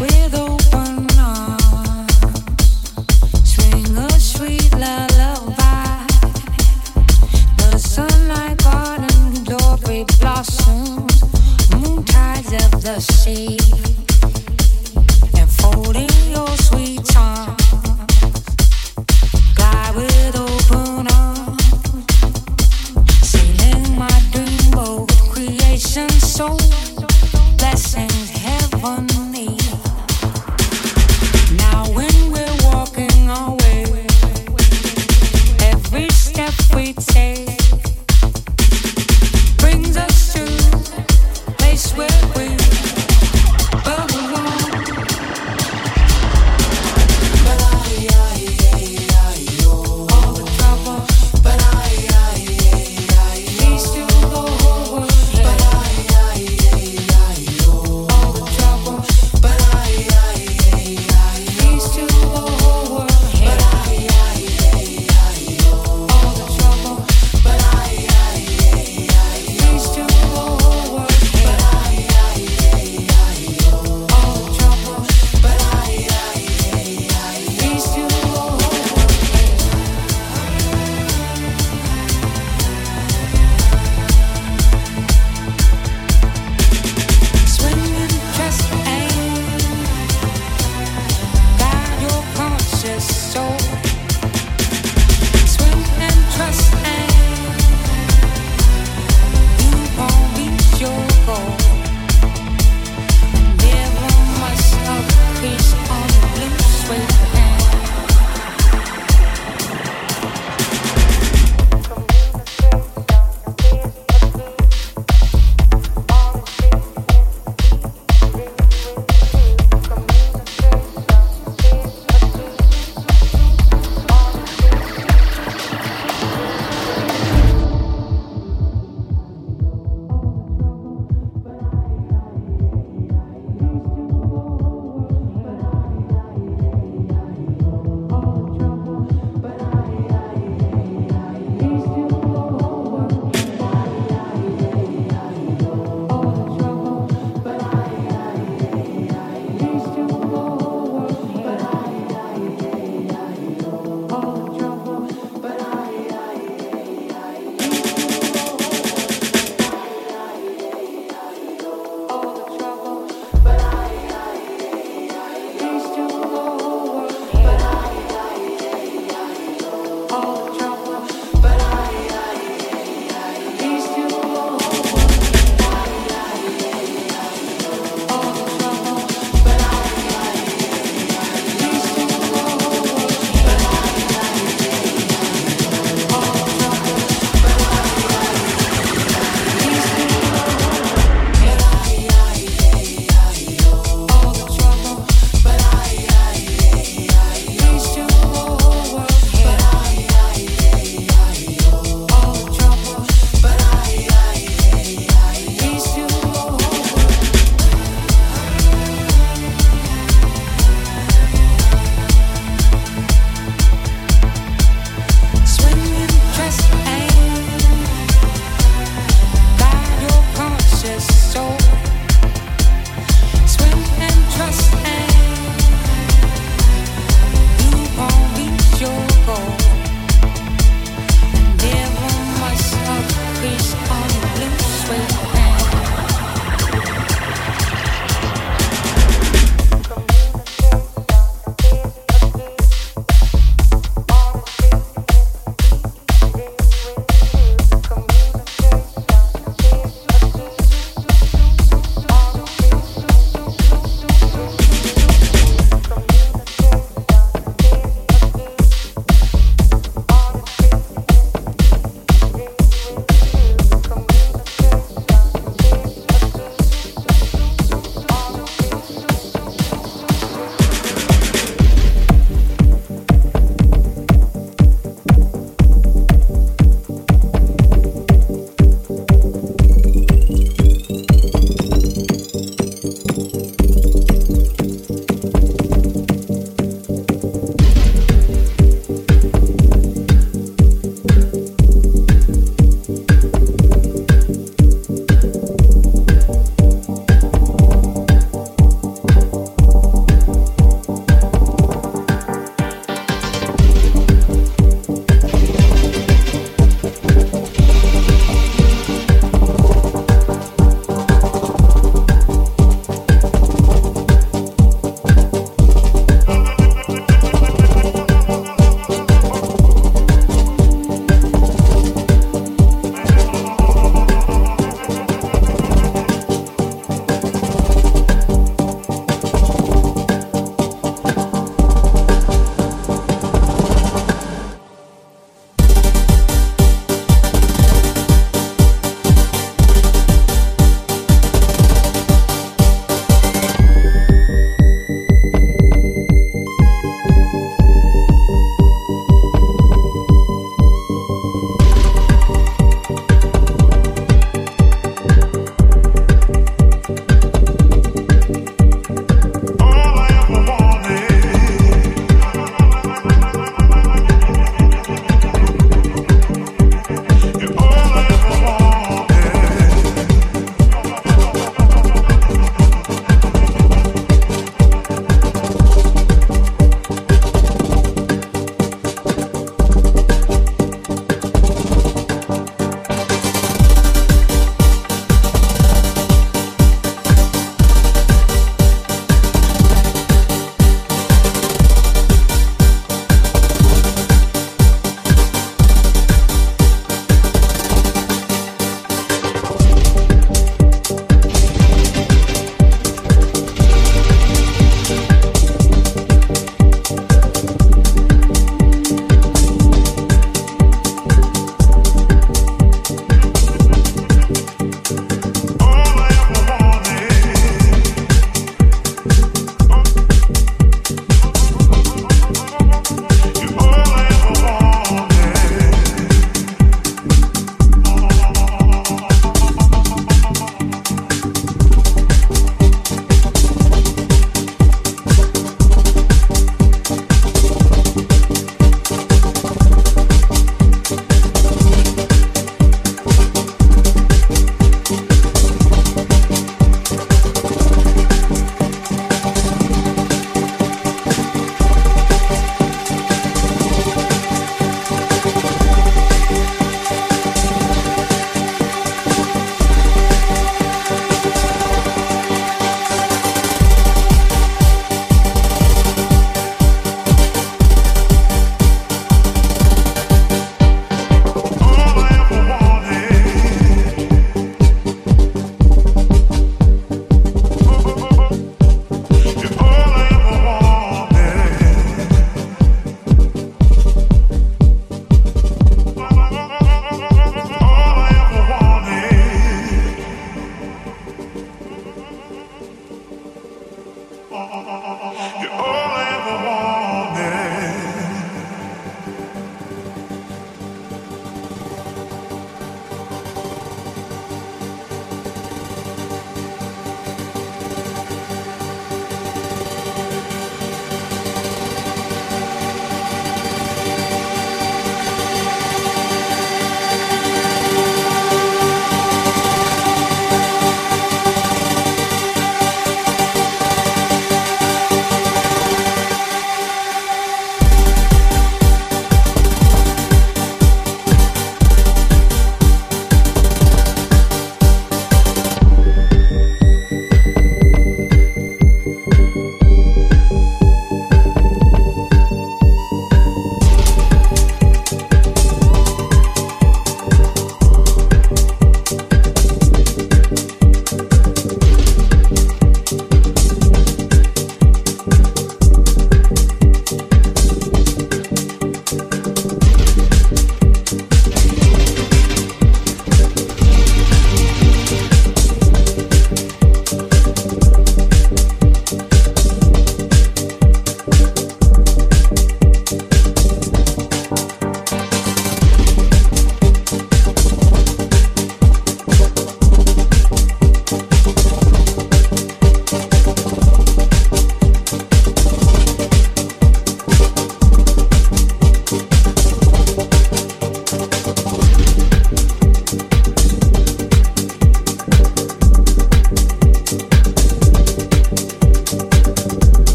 we are go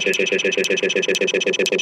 ch